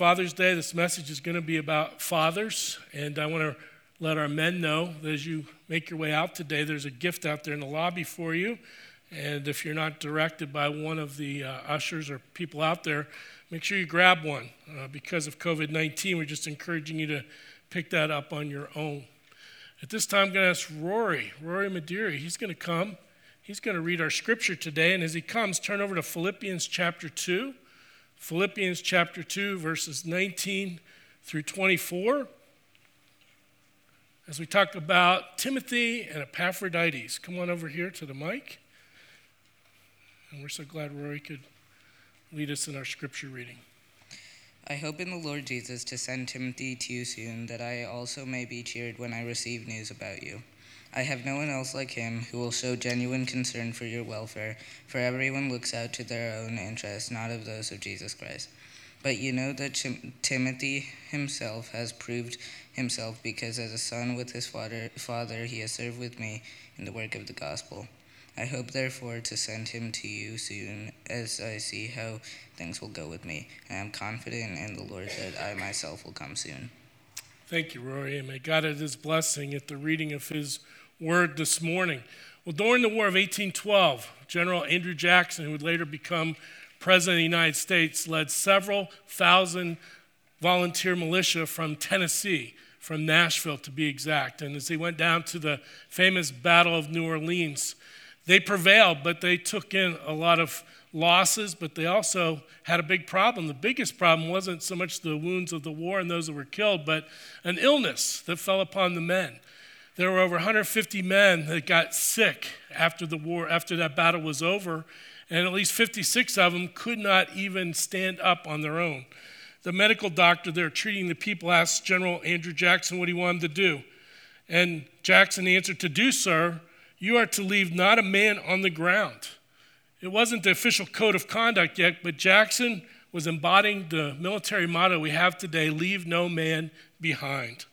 Father's Day. This message is going to be about fathers, and I want to let our men know that as you make your way out today, there's a gift out there in the lobby for you. And if you're not directed by one of the uh, ushers or people out there, make sure you grab one. Uh, because of COVID 19, we're just encouraging you to pick that up on your own. At this time, I'm going to ask Rory, Rory Madeira, he's going to come. He's going to read our scripture today. And as he comes, turn over to Philippians chapter 2. Philippians chapter 2, verses 19 through 24, as we talk about Timothy and Epaphroditus. Come on over here to the mic. And we're so glad Rory could lead us in our scripture reading. I hope in the Lord Jesus to send Timothy to you soon, that I also may be cheered when I receive news about you. I have no one else like him who will show genuine concern for your welfare, for everyone looks out to their own interests, not of those of Jesus Christ. But you know that Tim- Timothy himself has proved himself, because as a son with his father, father, he has served with me in the work of the gospel. I hope, therefore, to send him to you soon, as I see how things will go with me. I am confident in the Lord that I myself will come soon. Thank you, Rory, and may God add his blessing at the reading of his word this morning. Well, during the War of 1812, General Andrew Jackson, who would later become President of the United States, led several thousand volunteer militia from Tennessee, from Nashville to be exact. And as they went down to the famous Battle of New Orleans, they prevailed, but they took in a lot of losses, but they also had a big problem. The biggest problem wasn't so much the wounds of the war and those that were killed, but an illness that fell upon the men. There were over 150 men that got sick after the war, after that battle was over, and at least 56 of them could not even stand up on their own. The medical doctor there treating the people asked General Andrew Jackson what he wanted to do. And Jackson answered, To do, sir, you are to leave not a man on the ground. It wasn't the official code of conduct yet, but Jackson was embodying the military motto we have today leave no man behind.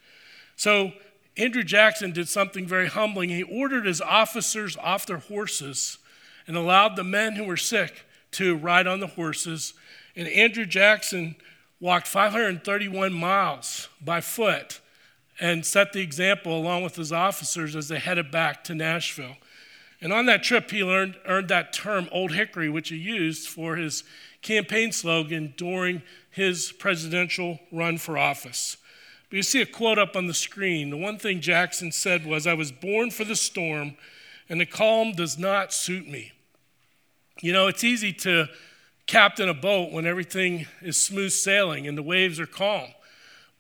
So Andrew Jackson did something very humbling. He ordered his officers off their horses and allowed the men who were sick to ride on the horses. And Andrew Jackson walked 531 miles by foot and set the example along with his officers as they headed back to Nashville. And on that trip, he learned, earned that term, Old Hickory, which he used for his campaign slogan during his presidential run for office. But you see a quote up on the screen. The one thing Jackson said was, I was born for the storm, and the calm does not suit me. You know, it's easy to captain a boat when everything is smooth sailing and the waves are calm.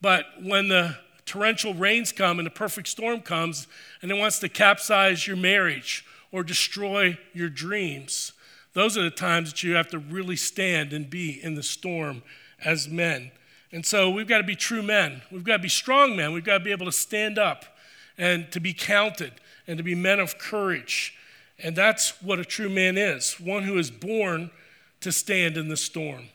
But when the torrential rains come and the perfect storm comes and it wants to capsize your marriage or destroy your dreams, those are the times that you have to really stand and be in the storm as men. And so we've got to be true men. We've got to be strong men. We've got to be able to stand up and to be counted and to be men of courage. And that's what a true man is one who is born to stand in the storm.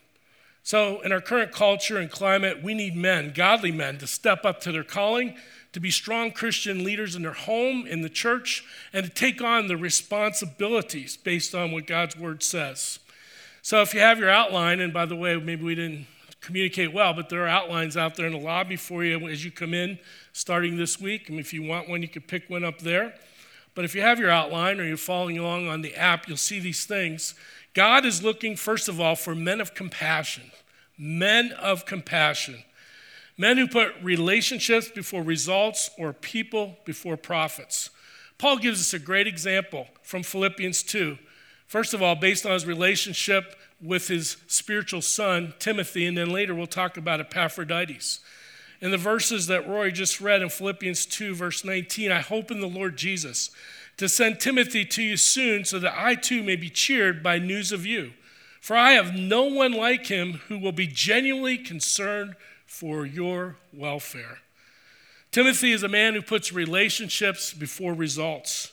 So, in our current culture and climate, we need men, godly men, to step up to their calling, to be strong Christian leaders in their home, in the church, and to take on the responsibilities based on what God's word says. So, if you have your outline, and by the way, maybe we didn't communicate well, but there are outlines out there in the lobby for you as you come in starting this week. And if you want one, you could pick one up there. But if you have your outline or you're following along on the app, you'll see these things. God is looking, first of all, for men of compassion. Men of compassion. Men who put relationships before results or people before profits. Paul gives us a great example from Philippians 2. First of all, based on his relationship with his spiritual son, Timothy, and then later we'll talk about Epaphroditus. In the verses that Roy just read in Philippians 2, verse 19, I hope in the Lord Jesus to send Timothy to you soon so that I too may be cheered by news of you. For I have no one like him who will be genuinely concerned for your welfare. Timothy is a man who puts relationships before results.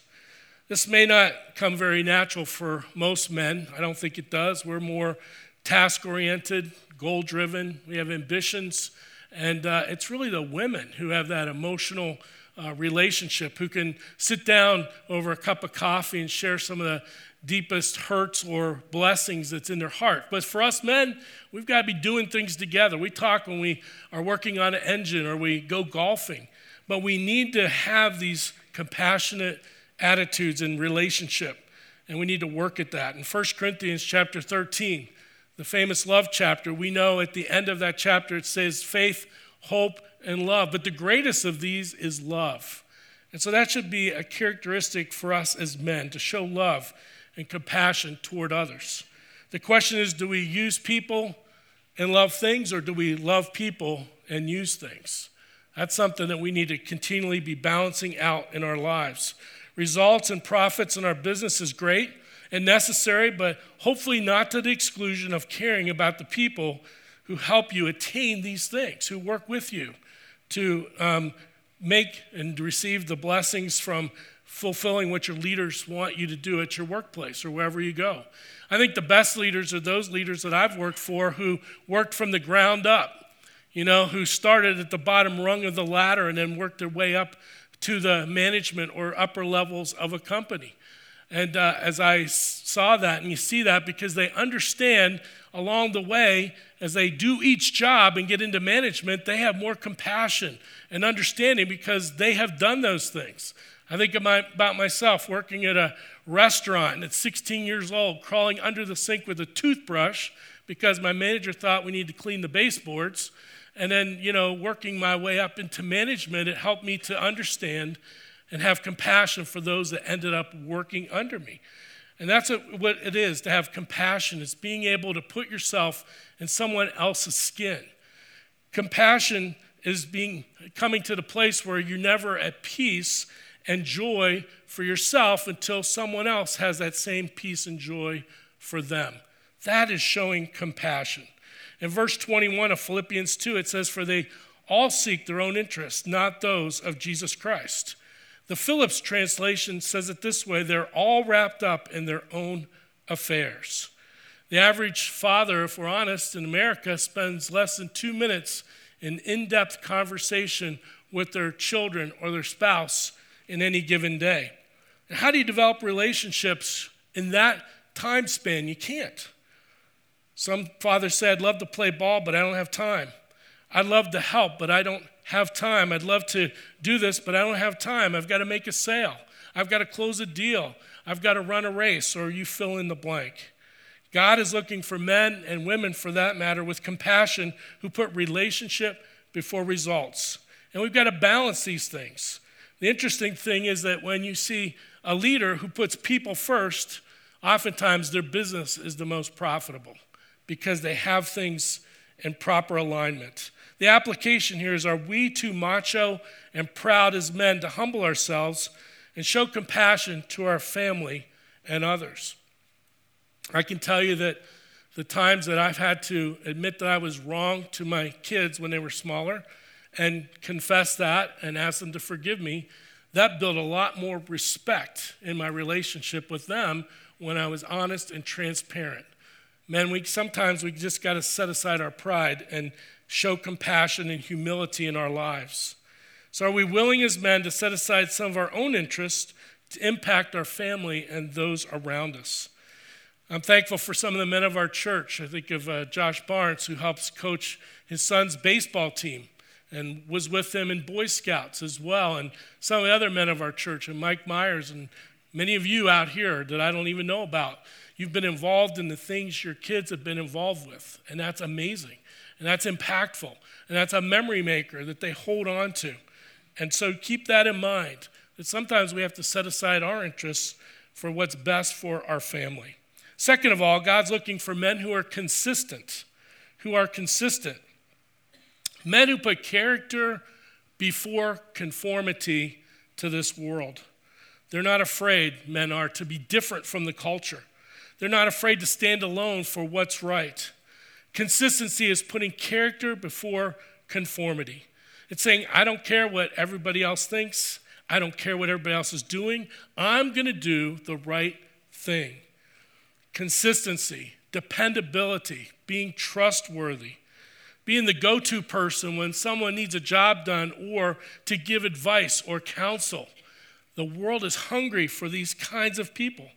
This may not come very natural for most men. I don't think it does. We're more task oriented, goal driven, we have ambitions. And uh, it's really the women who have that emotional uh, relationship, who can sit down over a cup of coffee and share some of the deepest hurts or blessings that's in their heart. But for us men, we've got to be doing things together. We talk when we are working on an engine or we go golfing, but we need to have these compassionate attitudes in relationship, and we need to work at that. In 1 Corinthians chapter 13, the famous love chapter, we know at the end of that chapter it says faith, hope, and love. But the greatest of these is love. And so that should be a characteristic for us as men to show love and compassion toward others. The question is do we use people and love things, or do we love people and use things? That's something that we need to continually be balancing out in our lives. Results and profits in our business is great and necessary, but hopefully not to the exclusion of caring about the people who help you attain these things, who work with you to um, make and receive the blessings from fulfilling what your leaders want you to do at your workplace or wherever you go. I think the best leaders are those leaders that I've worked for who worked from the ground up, you know, who started at the bottom rung of the ladder and then worked their way up to the management or upper levels of a company. And uh, as I saw that, and you see that because they understand along the way, as they do each job and get into management, they have more compassion and understanding because they have done those things. I think about myself working at a restaurant at 16 years old, crawling under the sink with a toothbrush because my manager thought we need to clean the baseboards. And then, you know, working my way up into management, it helped me to understand and have compassion for those that ended up working under me. And that's what it is to have compassion. It's being able to put yourself in someone else's skin. Compassion is being coming to the place where you're never at peace and joy for yourself until someone else has that same peace and joy for them. That is showing compassion. In verse 21 of Philippians 2, it says, For they all seek their own interests, not those of Jesus Christ. The Phillips translation says it this way they're all wrapped up in their own affairs. The average father, if we're honest, in America spends less than two minutes in in depth conversation with their children or their spouse in any given day. How do you develop relationships in that time span? You can't. Some father said, I'd love to play ball, but I don't have time. I'd love to help, but I don't have time. I'd love to do this, but I don't have time. I've got to make a sale. I've got to close a deal. I've got to run a race, or you fill in the blank. God is looking for men and women, for that matter, with compassion who put relationship before results. And we've got to balance these things. The interesting thing is that when you see a leader who puts people first, oftentimes their business is the most profitable because they have things in proper alignment. The application here is are we too macho and proud as men to humble ourselves and show compassion to our family and others? I can tell you that the times that I've had to admit that I was wrong to my kids when they were smaller, and confess that and ask them to forgive me, that built a lot more respect in my relationship with them when I was honest and transparent. Men, we sometimes we just got to set aside our pride and show compassion and humility in our lives. So, are we willing as men to set aside some of our own interests to impact our family and those around us? I'm thankful for some of the men of our church. I think of uh, Josh Barnes, who helps coach his son's baseball team and was with them in Boy Scouts as well, and some of the other men of our church, and Mike Myers, and many of you out here that I don't even know about. You've been involved in the things your kids have been involved with, and that's amazing, and that's impactful, and that's a memory maker that they hold on to. And so keep that in mind that sometimes we have to set aside our interests for what's best for our family. Second of all, God's looking for men who are consistent, who are consistent. Men who put character before conformity to this world. They're not afraid, men are, to be different from the culture. They're not afraid to stand alone for what's right. Consistency is putting character before conformity. It's saying, I don't care what everybody else thinks, I don't care what everybody else is doing, I'm going to do the right thing. Consistency, dependability, being trustworthy being the go to person when someone needs a job done or to give advice or counsel. The world is hungry for these kinds of people.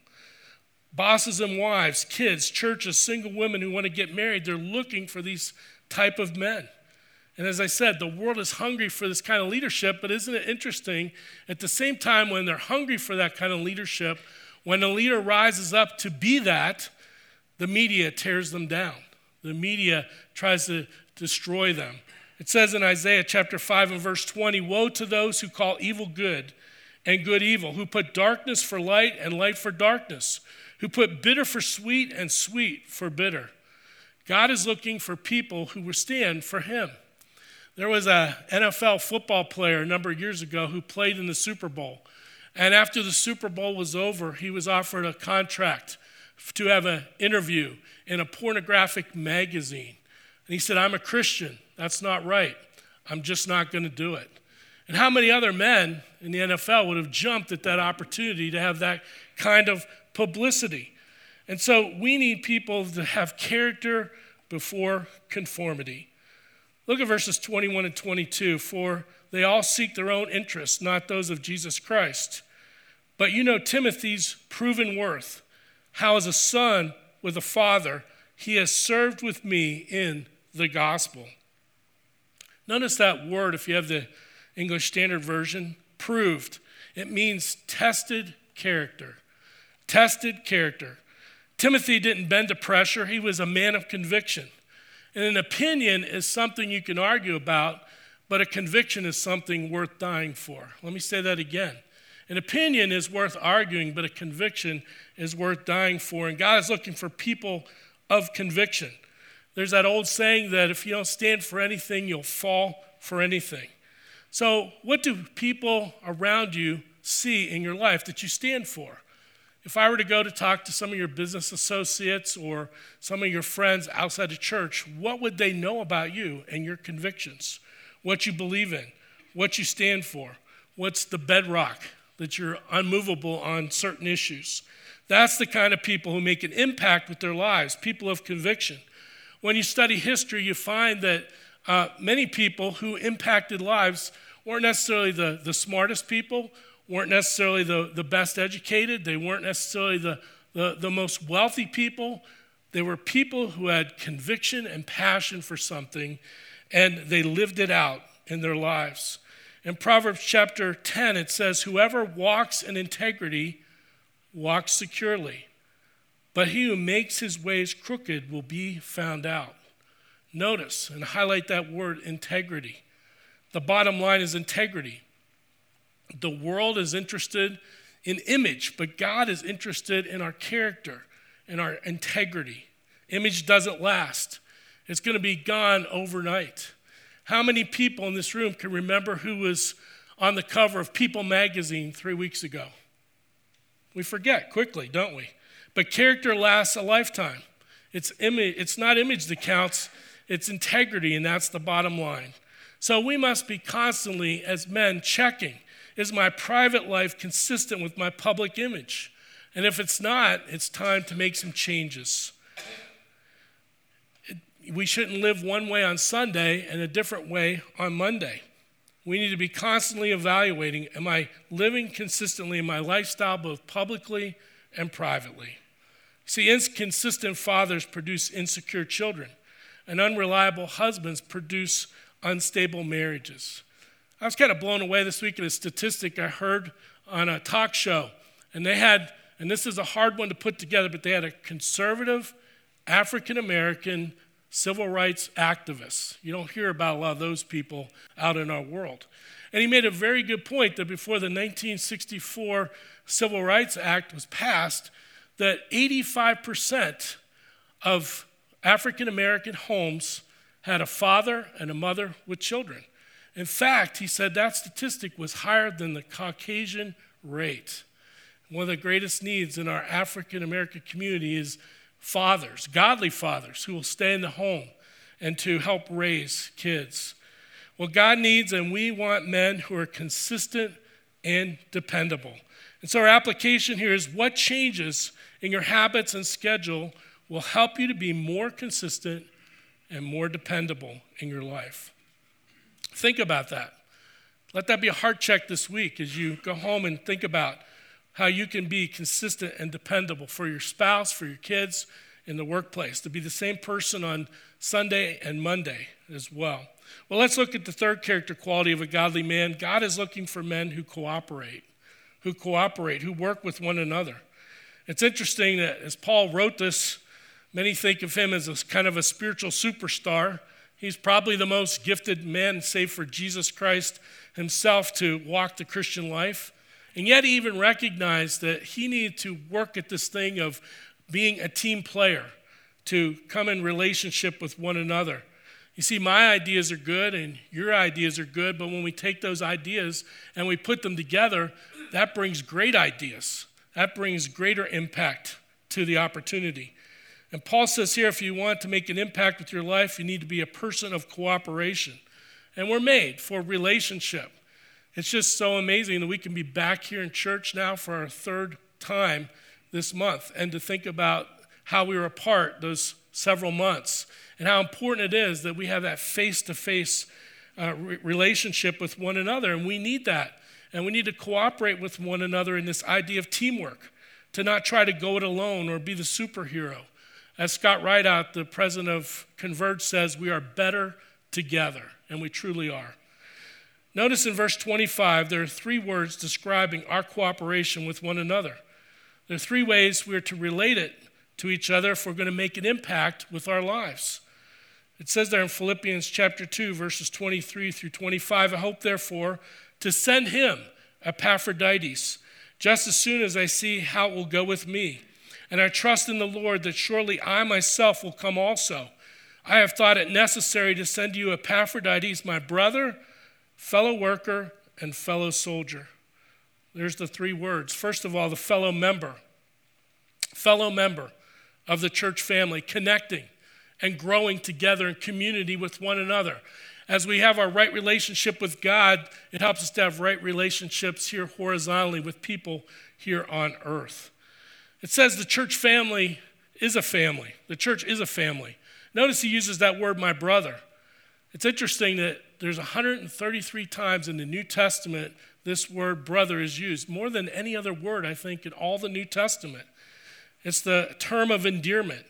Bosses and wives, kids, churches, single women who want to get married, they're looking for these type of men. And as I said, the world is hungry for this kind of leadership, but isn't it interesting? At the same time, when they're hungry for that kind of leadership, when a leader rises up to be that, the media tears them down. The media tries to destroy them. It says in Isaiah chapter 5 and verse 20 Woe to those who call evil good and good evil, who put darkness for light and light for darkness, who put bitter for sweet and sweet for bitter. God is looking for people who will stand for Him. There was a NFL football player a number of years ago who played in the Super Bowl. And after the Super Bowl was over, he was offered a contract to have an interview in a pornographic magazine. And he said, I'm a Christian. That's not right. I'm just not going to do it. And how many other men in the NFL would have jumped at that opportunity to have that kind of publicity? And so we need people to have character before conformity. Look at verses 21 and 22. For they all seek their own interests, not those of Jesus Christ. But you know Timothy's proven worth, how as a son with a father, he has served with me in the gospel. Notice that word, if you have the English Standard Version, proved. It means tested character. Tested character. Timothy didn't bend to pressure, he was a man of conviction. And an opinion is something you can argue about, but a conviction is something worth dying for. Let me say that again. An opinion is worth arguing, but a conviction is worth dying for. And God is looking for people of conviction. There's that old saying that if you don't stand for anything, you'll fall for anything. So, what do people around you see in your life that you stand for? If I were to go to talk to some of your business associates or some of your friends outside of church, what would they know about you and your convictions? What you believe in, what you stand for, what's the bedrock that you're unmovable on certain issues. That's the kind of people who make an impact with their lives, people of conviction. When you study history, you find that uh, many people who impacted lives weren't necessarily the, the smartest people weren't necessarily the, the best educated, they weren't necessarily the, the, the most wealthy people. They were people who had conviction and passion for something, and they lived it out in their lives. In Proverbs chapter 10, it says, Whoever walks in integrity walks securely, but he who makes his ways crooked will be found out. Notice and highlight that word integrity. The bottom line is integrity. The world is interested in image, but God is interested in our character and our integrity. Image doesn't last, it's going to be gone overnight. How many people in this room can remember who was on the cover of People magazine three weeks ago? We forget quickly, don't we? But character lasts a lifetime. It's, image, it's not image that counts, it's integrity, and that's the bottom line. So we must be constantly, as men, checking is my private life consistent with my public image? And if it's not, it's time to make some changes. It, we shouldn't live one way on Sunday and a different way on Monday. We need to be constantly evaluating am I living consistently in my lifestyle, both publicly and privately? See, inconsistent fathers produce insecure children, and unreliable husbands produce unstable marriages. I was kind of blown away this week at a statistic I heard on a talk show. And they had, and this is a hard one to put together, but they had a conservative African American civil rights activist. You don't hear about a lot of those people out in our world. And he made a very good point that before the 1964 Civil Rights Act was passed, that 85% of African American homes had a father and a mother with children. In fact, he said that statistic was higher than the Caucasian rate. One of the greatest needs in our African American community is fathers, godly fathers, who will stay in the home and to help raise kids. Well, God needs, and we want men who are consistent and dependable. And so, our application here is what changes in your habits and schedule will help you to be more consistent and more dependable in your life. Think about that. Let that be a heart check this week as you go home and think about how you can be consistent and dependable for your spouse, for your kids, in the workplace, to be the same person on Sunday and Monday as well. Well, let's look at the third character quality of a godly man. God is looking for men who cooperate, who cooperate, who work with one another. It's interesting that as Paul wrote this, many think of him as a kind of a spiritual superstar. He's probably the most gifted man, save for Jesus Christ himself, to walk the Christian life. And yet, he even recognized that he needed to work at this thing of being a team player, to come in relationship with one another. You see, my ideas are good and your ideas are good, but when we take those ideas and we put them together, that brings great ideas. That brings greater impact to the opportunity. And Paul says here if you want to make an impact with your life, you need to be a person of cooperation. And we're made for relationship. It's just so amazing that we can be back here in church now for our third time this month and to think about how we were apart those several months and how important it is that we have that face to face relationship with one another. And we need that. And we need to cooperate with one another in this idea of teamwork, to not try to go it alone or be the superhero. As Scott Ridout, uh, the president of Converge, says, we are better together, and we truly are. Notice in verse 25, there are three words describing our cooperation with one another. There are three ways we're to relate it to each other if we're going to make an impact with our lives. It says there in Philippians chapter 2, verses 23 through 25, I hope, therefore, to send him, Epaphroditus, just as soon as I see how it will go with me. And I trust in the Lord that surely I myself will come also. I have thought it necessary to send you Epaphroditus, my brother, fellow worker, and fellow soldier there's the three words. First of all, the fellow member, fellow member of the church family, connecting and growing together in community with one another. As we have our right relationship with God, it helps us to have right relationships here horizontally with people here on earth. It says the church family is a family. The church is a family. Notice he uses that word, my brother. It's interesting that there's 133 times in the New Testament this word brother is used more than any other word, I think, in all the New Testament. It's the term of endearment.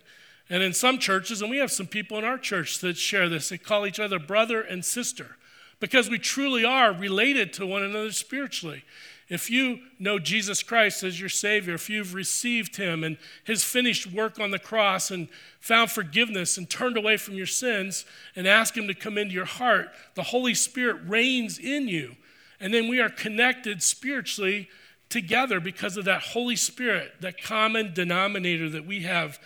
And in some churches, and we have some people in our church that share this, they call each other brother and sister because we truly are related to one another spiritually. If you know Jesus Christ as your Savior, if you've received Him and His finished work on the cross and found forgiveness and turned away from your sins and asked Him to come into your heart, the Holy Spirit reigns in you. And then we are connected spiritually together because of that Holy Spirit, that common denominator that we have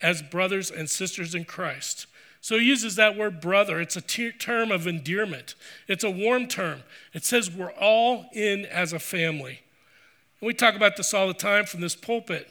as brothers and sisters in Christ. So he uses that word brother. It's a ter- term of endearment, it's a warm term. It says we're all in as a family. And we talk about this all the time from this pulpit.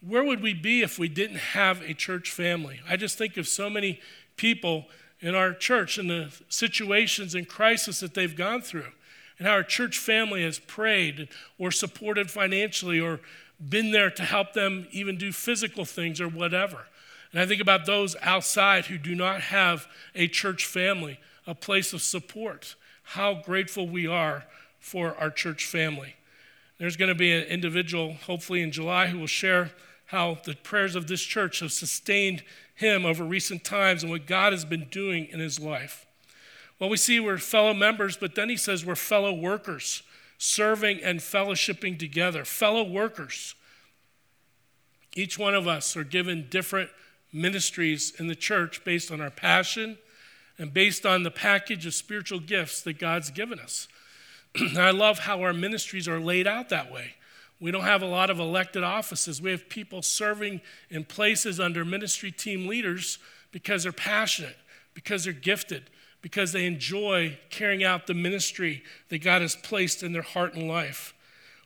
Where would we be if we didn't have a church family? I just think of so many people in our church and the situations and crisis that they've gone through and how our church family has prayed or supported financially or been there to help them even do physical things or whatever. And I think about those outside who do not have a church family, a place of support. How grateful we are for our church family. There's going to be an individual, hopefully in July, who will share how the prayers of this church have sustained him over recent times and what God has been doing in his life. Well, we see we're fellow members, but then he says we're fellow workers, serving and fellowshipping together. Fellow workers. Each one of us are given different ministries in the church based on our passion and based on the package of spiritual gifts that God's given us. I love how our ministries are laid out that way. We don't have a lot of elected offices. We have people serving in places under ministry team leaders because they're passionate, because they're gifted, because they enjoy carrying out the ministry that God has placed in their heart and life.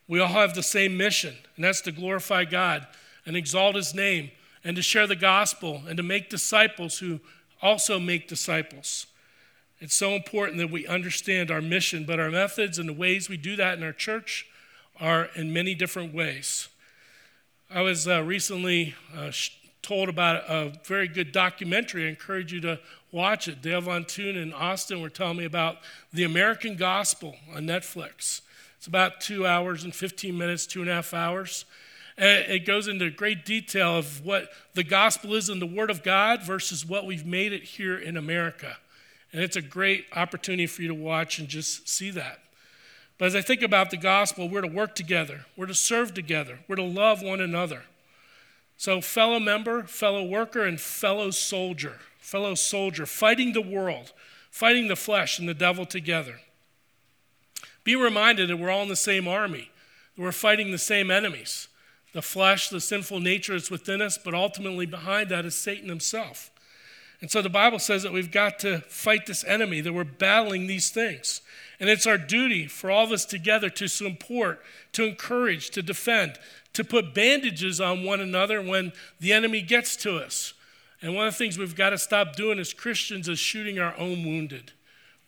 We all have the same mission, and that's to glorify God and exalt His name and to share the gospel and to make disciples who also make disciples. It's so important that we understand our mission, but our methods and the ways we do that in our church are in many different ways. I was uh, recently uh, told about a very good documentary. I encourage you to watch it. Dale Von Toon and Austin were telling me about the American Gospel on Netflix. It's about two hours and 15 minutes, two and a half hours. And it goes into great detail of what the gospel is in the Word of God versus what we've made it here in America. And it's a great opportunity for you to watch and just see that. But as I think about the gospel, we're to work together, we're to serve together, we're to love one another. So, fellow member, fellow worker, and fellow soldier, fellow soldier, fighting the world, fighting the flesh and the devil together. Be reminded that we're all in the same army, that we're fighting the same enemies the flesh, the sinful nature is within us, but ultimately behind that is Satan himself. And so the Bible says that we've got to fight this enemy, that we're battling these things. And it's our duty for all of us together to support, to encourage, to defend, to put bandages on one another when the enemy gets to us. And one of the things we've got to stop doing as Christians is shooting our own wounded.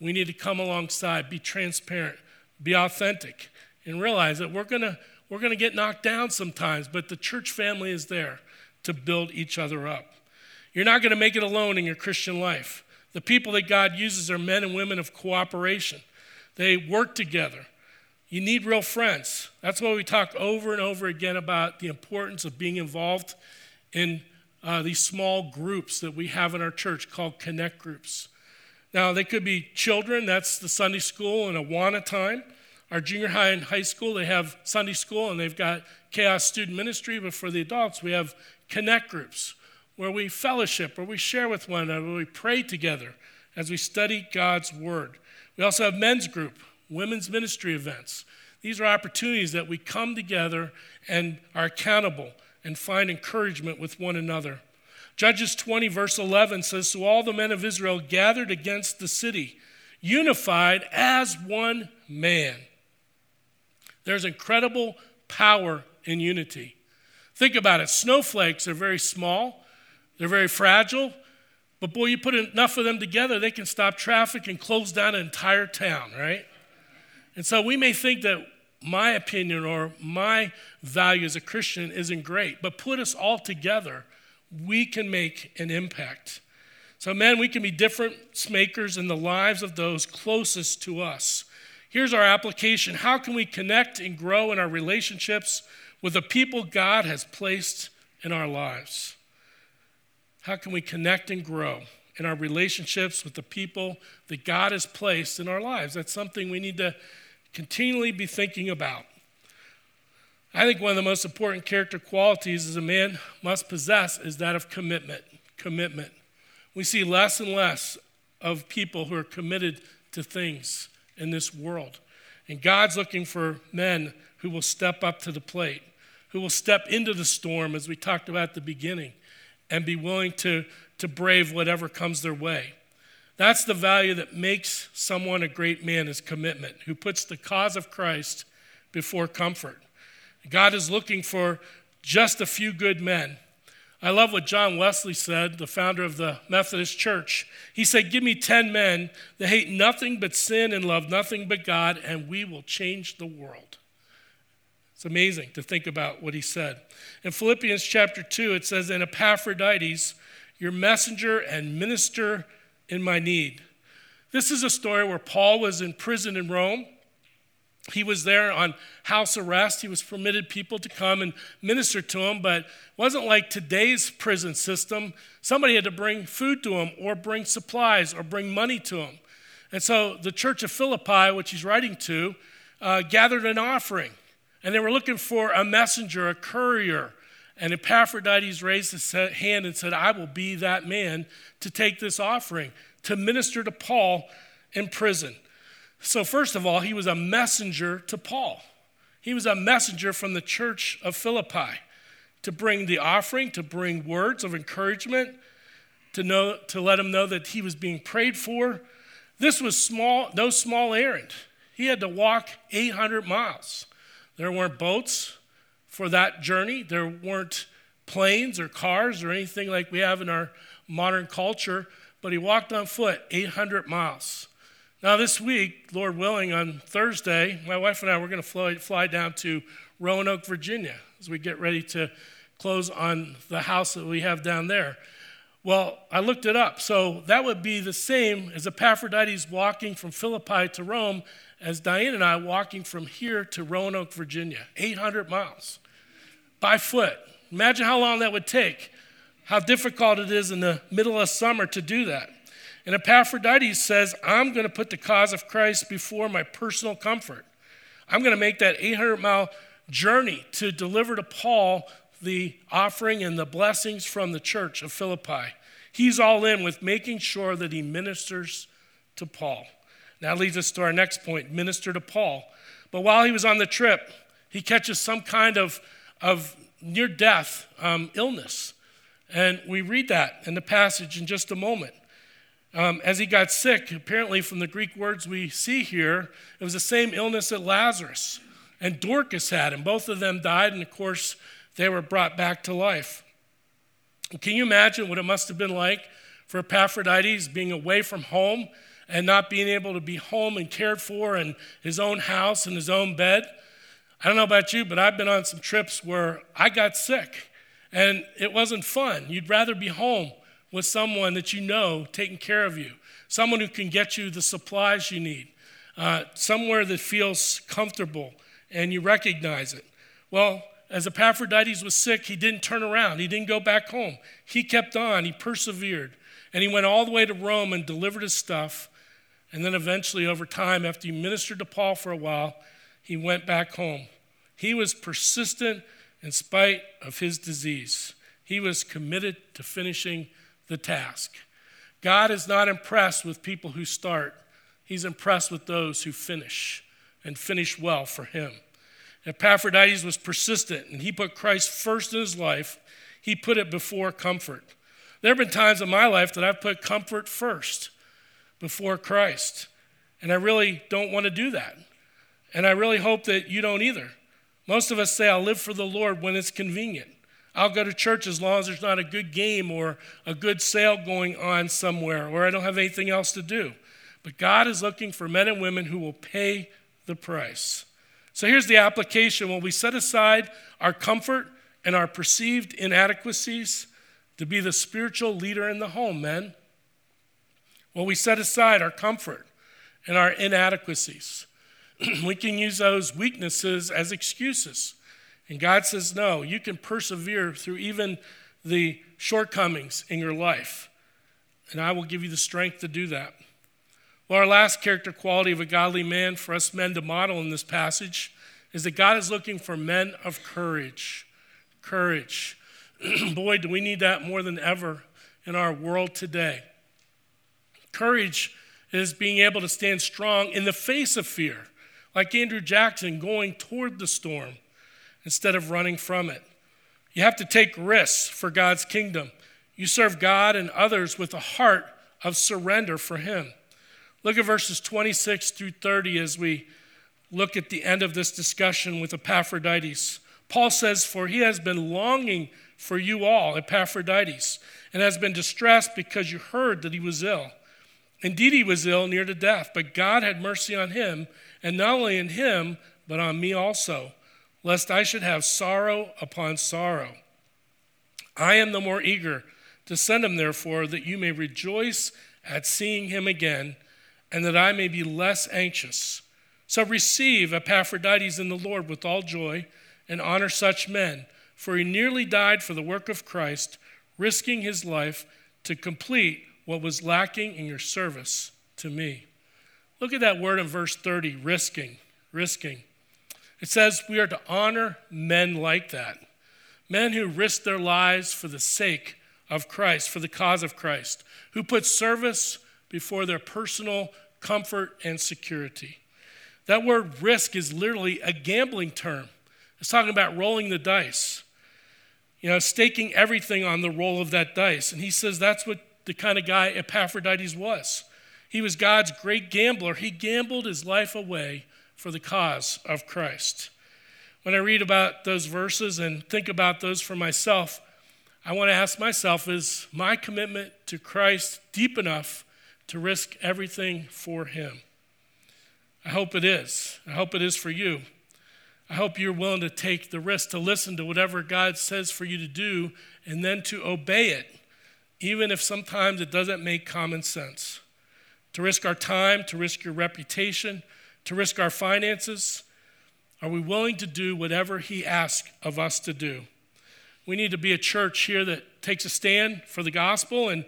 We need to come alongside, be transparent, be authentic, and realize that we're going to we're going to get knocked down sometimes, but the church family is there to build each other up. You're not going to make it alone in your Christian life. The people that God uses are men and women of cooperation. They work together. You need real friends. That's why we talk over and over again about the importance of being involved in uh, these small groups that we have in our church called connect groups. Now, they could be children, that's the Sunday school and Awana time. Our junior high and high school, they have Sunday school and they've got Chaos Student Ministry, but for the adults, we have connect groups where we fellowship, where we share with one another, where we pray together as we study God's Word. We also have men's group, women's ministry events. These are opportunities that we come together and are accountable and find encouragement with one another. Judges 20, verse 11 says So all the men of Israel gathered against the city, unified as one man. There's incredible power in unity. Think about it snowflakes are very small, they're very fragile, but boy, you put enough of them together, they can stop traffic and close down an entire town, right? And so we may think that my opinion or my value as a Christian isn't great, but put us all together, we can make an impact. So, man, we can be difference makers in the lives of those closest to us. Here's our application How can we connect and grow in our relationships with the people God has placed in our lives? How can we connect and grow in our relationships with the people that God has placed in our lives? That's something we need to continually be thinking about. I think one of the most important character qualities as a man must possess is that of commitment. Commitment. We see less and less of people who are committed to things in this world. And God's looking for men who will step up to the plate, who will step into the storm, as we talked about at the beginning, and be willing to, to brave whatever comes their way. That's the value that makes someone a great man is commitment, who puts the cause of Christ before comfort. God is looking for just a few good men I love what John Wesley said, the founder of the Methodist Church. He said, Give me 10 men that hate nothing but sin and love nothing but God, and we will change the world. It's amazing to think about what he said. In Philippians chapter 2, it says, And Epaphroditus, your messenger and minister in my need. This is a story where Paul was in prison in Rome. He was there on house arrest. He was permitted people to come and minister to him, but it wasn't like today's prison system. Somebody had to bring food to him, or bring supplies, or bring money to him. And so the church of Philippi, which he's writing to, uh, gathered an offering. And they were looking for a messenger, a courier. And Epaphroditus raised his hand and said, I will be that man to take this offering, to minister to Paul in prison. So, first of all, he was a messenger to Paul. He was a messenger from the church of Philippi to bring the offering, to bring words of encouragement, to, know, to let him know that he was being prayed for. This was small, no small errand. He had to walk 800 miles. There weren't boats for that journey, there weren't planes or cars or anything like we have in our modern culture, but he walked on foot 800 miles. Now, this week, Lord willing, on Thursday, my wife and I, we're going to fly, fly down to Roanoke, Virginia, as we get ready to close on the house that we have down there. Well, I looked it up. So that would be the same as Epaphroditus walking from Philippi to Rome as Diane and I walking from here to Roanoke, Virginia, 800 miles by foot. Imagine how long that would take, how difficult it is in the middle of summer to do that. And Epaphroditus says, I'm going to put the cause of Christ before my personal comfort. I'm going to make that 800 mile journey to deliver to Paul the offering and the blessings from the church of Philippi. He's all in with making sure that he ministers to Paul. That leads us to our next point minister to Paul. But while he was on the trip, he catches some kind of, of near death um, illness. And we read that in the passage in just a moment. Um, as he got sick, apparently from the Greek words we see here, it was the same illness that Lazarus and Dorcas had, and both of them died, and of course, they were brought back to life. Can you imagine what it must have been like for Epaphroditus being away from home and not being able to be home and cared for in his own house and his own bed? I don't know about you, but I've been on some trips where I got sick and it wasn't fun. You'd rather be home with someone that you know taking care of you, someone who can get you the supplies you need, uh, somewhere that feels comfortable and you recognize it. Well, as Epaphroditus was sick, he didn't turn around. He didn't go back home. He kept on. He persevered. And he went all the way to Rome and delivered his stuff. And then eventually, over time, after he ministered to Paul for a while, he went back home. He was persistent in spite of his disease. He was committed to finishing the task. God is not impressed with people who start, He's impressed with those who finish and finish well for Him. Epaphroditus was persistent and he put Christ first in his life. He put it before comfort. There have been times in my life that I've put comfort first before Christ. And I really don't want to do that. And I really hope that you don't either. Most of us say, I'll live for the Lord when it's convenient. I'll go to church as long as there's not a good game or a good sale going on somewhere or I don't have anything else to do. But God is looking for men and women who will pay the price. So here's the application when we set aside our comfort and our perceived inadequacies to be the spiritual leader in the home, men. When we set aside our comfort and our inadequacies, we can use those weaknesses as excuses. And God says, no, you can persevere through even the shortcomings in your life. And I will give you the strength to do that. Well, our last character quality of a godly man for us men to model in this passage is that God is looking for men of courage. Courage. Boy, do we need that more than ever in our world today. Courage is being able to stand strong in the face of fear, like Andrew Jackson going toward the storm instead of running from it. You have to take risks for God's kingdom. You serve God and others with a heart of surrender for Him. Look at verses 26 through 30 as we look at the end of this discussion with Epaphroditus. Paul says, For he has been longing for you all, Epaphroditus, and has been distressed because you heard that he was ill. Indeed, he was ill, near to death, but God had mercy on him, and not only in him, but on me also, lest I should have sorrow upon sorrow. I am the more eager to send him, therefore, that you may rejoice at seeing him again and that I may be less anxious. So receive Epaphroditus in the Lord with all joy and honor such men, for he nearly died for the work of Christ, risking his life to complete what was lacking in your service to me. Look at that word in verse 30 risking, risking. It says we are to honor men like that men who risk their lives for the sake of Christ, for the cause of Christ, who put service before their personal comfort, and security. That word risk is literally a gambling term. It's talking about rolling the dice, you know, staking everything on the roll of that dice. And he says that's what the kind of guy Epaphroditus was. He was God's great gambler. He gambled his life away for the cause of Christ. When I read about those verses and think about those for myself, I want to ask myself is my commitment to Christ deep enough to risk everything for Him. I hope it is. I hope it is for you. I hope you're willing to take the risk to listen to whatever God says for you to do and then to obey it, even if sometimes it doesn't make common sense. To risk our time, to risk your reputation, to risk our finances? Are we willing to do whatever He asks of us to do? We need to be a church here that takes a stand for the gospel and,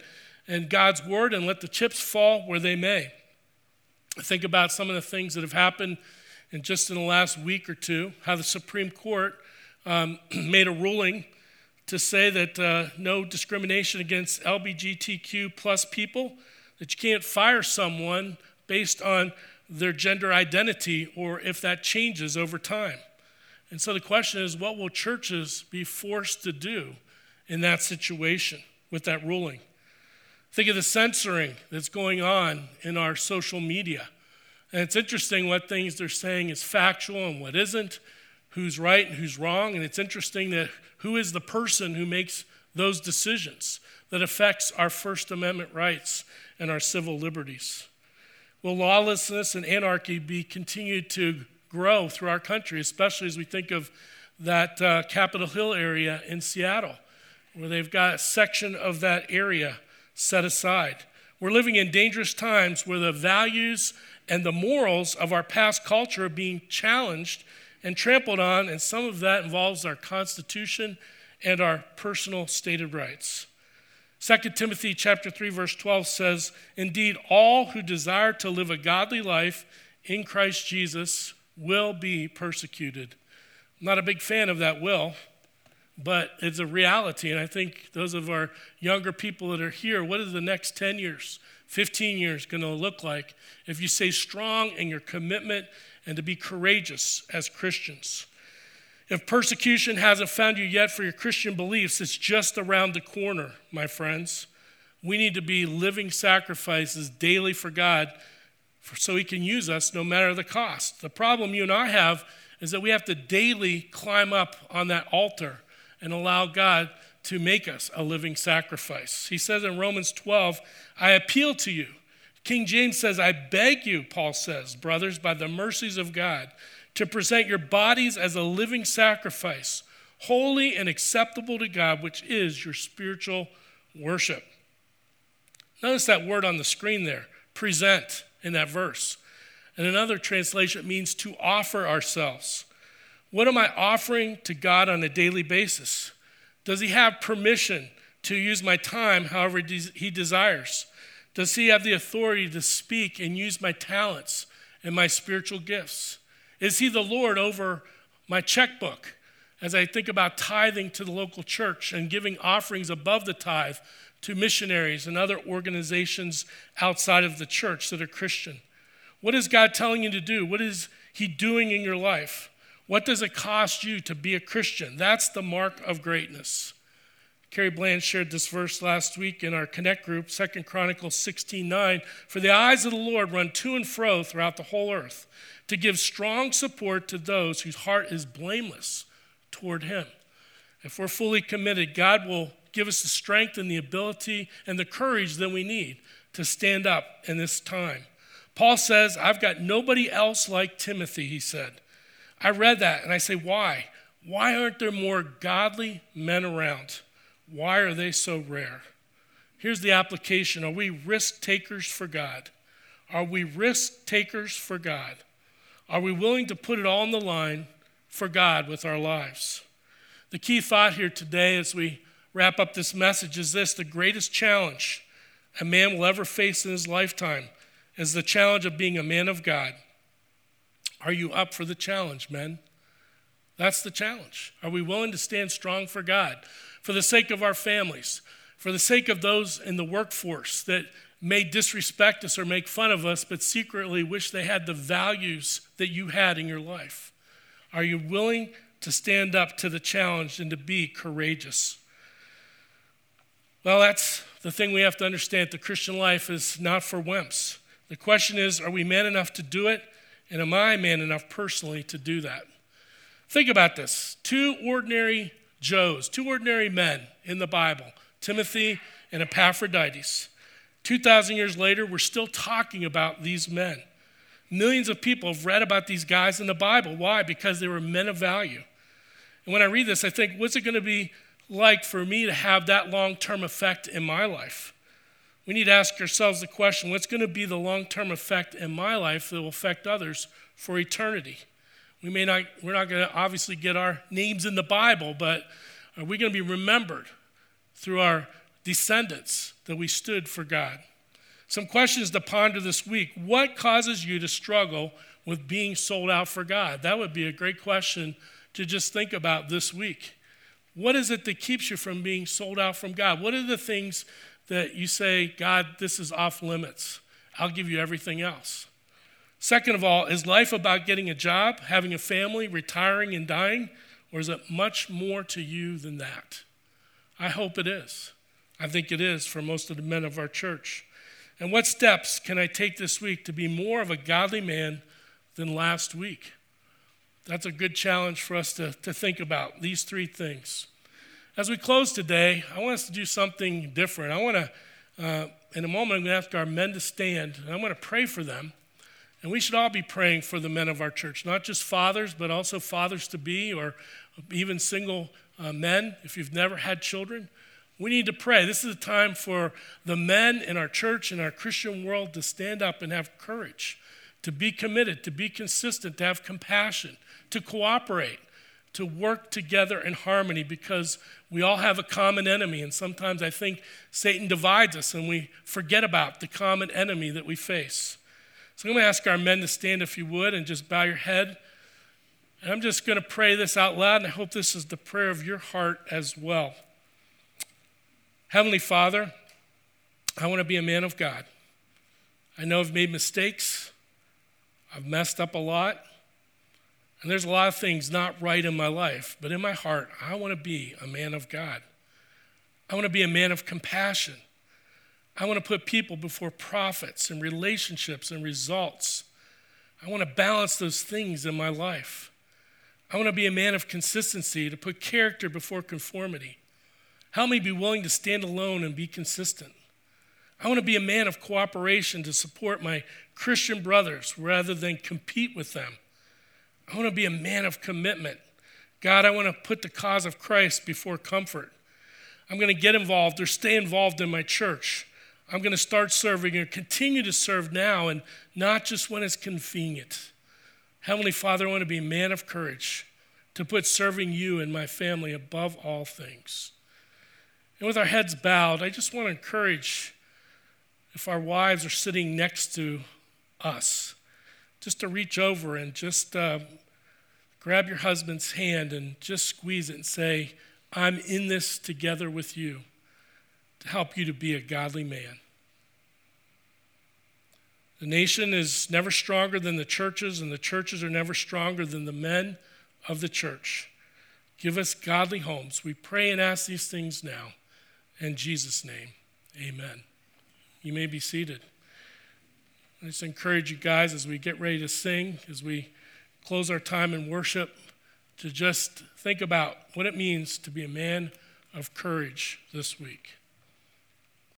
and God's word and let the chips fall where they may. Think about some of the things that have happened in just in the last week or two, how the Supreme Court um, made a ruling to say that uh, no discrimination against LGBTQ plus people, that you can't fire someone based on their gender identity or if that changes over time. And so the question is what will churches be forced to do in that situation with that ruling? Think of the censoring that's going on in our social media. And it's interesting what things they're saying is factual and what isn't, who's right and who's wrong. And it's interesting that who is the person who makes those decisions that affects our First Amendment rights and our civil liberties. Will lawlessness and anarchy be continued to grow through our country, especially as we think of that uh, Capitol Hill area in Seattle, where they've got a section of that area set aside. We're living in dangerous times where the values and the morals of our past culture are being challenged and trampled on, and some of that involves our Constitution and our personal stated rights. 2 Timothy chapter 3 verse 12 says, "Indeed all who desire to live a godly life in Christ Jesus will be persecuted." I'm not a big fan of that will, but it's a reality and I think those of our younger people that are here, what is the next 10 years, 15 years going to look like if you stay strong in your commitment and to be courageous as Christians? If persecution hasn't found you yet for your Christian beliefs, it's just around the corner, my friends. We need to be living sacrifices daily for God so He can use us no matter the cost. The problem you and I have is that we have to daily climb up on that altar and allow God to make us a living sacrifice. He says in Romans 12, I appeal to you. King James says, I beg you, Paul says, brothers, by the mercies of God to present your bodies as a living sacrifice, holy and acceptable to God, which is your spiritual worship. Notice that word on the screen there, present, in that verse. And another translation it means to offer ourselves. What am I offering to God on a daily basis? Does He have permission to use my time however He desires? Does He have the authority to speak and use my talents and my spiritual gifts? Is He the Lord over my checkbook as I think about tithing to the local church and giving offerings above the tithe to missionaries and other organizations outside of the church that are Christian? What is God telling you to do? What is He doing in your life? What does it cost you to be a Christian? That's the mark of greatness. Carrie Bland shared this verse last week in our Connect group, 2 Chronicles 16 9. For the eyes of the Lord run to and fro throughout the whole earth to give strong support to those whose heart is blameless toward Him. If we're fully committed, God will give us the strength and the ability and the courage that we need to stand up in this time. Paul says, I've got nobody else like Timothy, he said. I read that and I say, why? Why aren't there more godly men around? Why are they so rare? Here's the application Are we risk takers for God? Are we risk takers for God? Are we willing to put it all on the line for God with our lives? The key thought here today as we wrap up this message is this the greatest challenge a man will ever face in his lifetime is the challenge of being a man of God. Are you up for the challenge, men? That's the challenge. Are we willing to stand strong for God, for the sake of our families, for the sake of those in the workforce that may disrespect us or make fun of us, but secretly wish they had the values that you had in your life? Are you willing to stand up to the challenge and to be courageous? Well, that's the thing we have to understand. The Christian life is not for wimps. The question is are we man enough to do it? And am I man enough personally to do that? Think about this two ordinary Joes, two ordinary men in the Bible, Timothy and Epaphroditus. 2,000 years later, we're still talking about these men. Millions of people have read about these guys in the Bible. Why? Because they were men of value. And when I read this, I think, what's it going to be like for me to have that long term effect in my life? We need to ask ourselves the question what's going to be the long term effect in my life that will affect others for eternity? We may not, we're not going to obviously get our names in the Bible, but are we going to be remembered through our descendants that we stood for God? Some questions to ponder this week. What causes you to struggle with being sold out for God? That would be a great question to just think about this week. What is it that keeps you from being sold out from God? What are the things that you say, God, this is off limits? I'll give you everything else. Second of all, is life about getting a job, having a family, retiring, and dying? Or is it much more to you than that? I hope it is. I think it is for most of the men of our church. And what steps can I take this week to be more of a godly man than last week? That's a good challenge for us to, to think about, these three things. As we close today, I want us to do something different. I want to, uh, in a moment, I'm going to ask our men to stand, and I'm going to pray for them. And we should all be praying for the men of our church, not just fathers, but also fathers to be, or even single uh, men, if you've never had children. We need to pray. This is a time for the men in our church and our Christian world to stand up and have courage, to be committed, to be consistent, to have compassion, to cooperate, to work together in harmony because we all have a common enemy. And sometimes I think Satan divides us and we forget about the common enemy that we face. So I'm going to ask our men to stand if you would and just bow your head. And I'm just going to pray this out loud, and I hope this is the prayer of your heart as well. Heavenly Father, I want to be a man of God. I know I've made mistakes, I've messed up a lot, and there's a lot of things not right in my life, but in my heart, I want to be a man of God. I want to be a man of compassion. I want to put people before profits and relationships and results. I want to balance those things in my life. I want to be a man of consistency, to put character before conformity. Help me be willing to stand alone and be consistent. I want to be a man of cooperation to support my Christian brothers rather than compete with them. I want to be a man of commitment. God, I want to put the cause of Christ before comfort. I'm going to get involved or stay involved in my church. I'm going to start serving and continue to serve now and not just when it's convenient. Heavenly Father, I want to be a man of courage to put serving you and my family above all things. And with our heads bowed, I just want to encourage if our wives are sitting next to us, just to reach over and just uh, grab your husband's hand and just squeeze it and say, I'm in this together with you to help you to be a godly man. The nation is never stronger than the churches, and the churches are never stronger than the men of the church. Give us godly homes. We pray and ask these things now. In Jesus' name, amen. You may be seated. I just encourage you guys as we get ready to sing, as we close our time in worship, to just think about what it means to be a man of courage this week.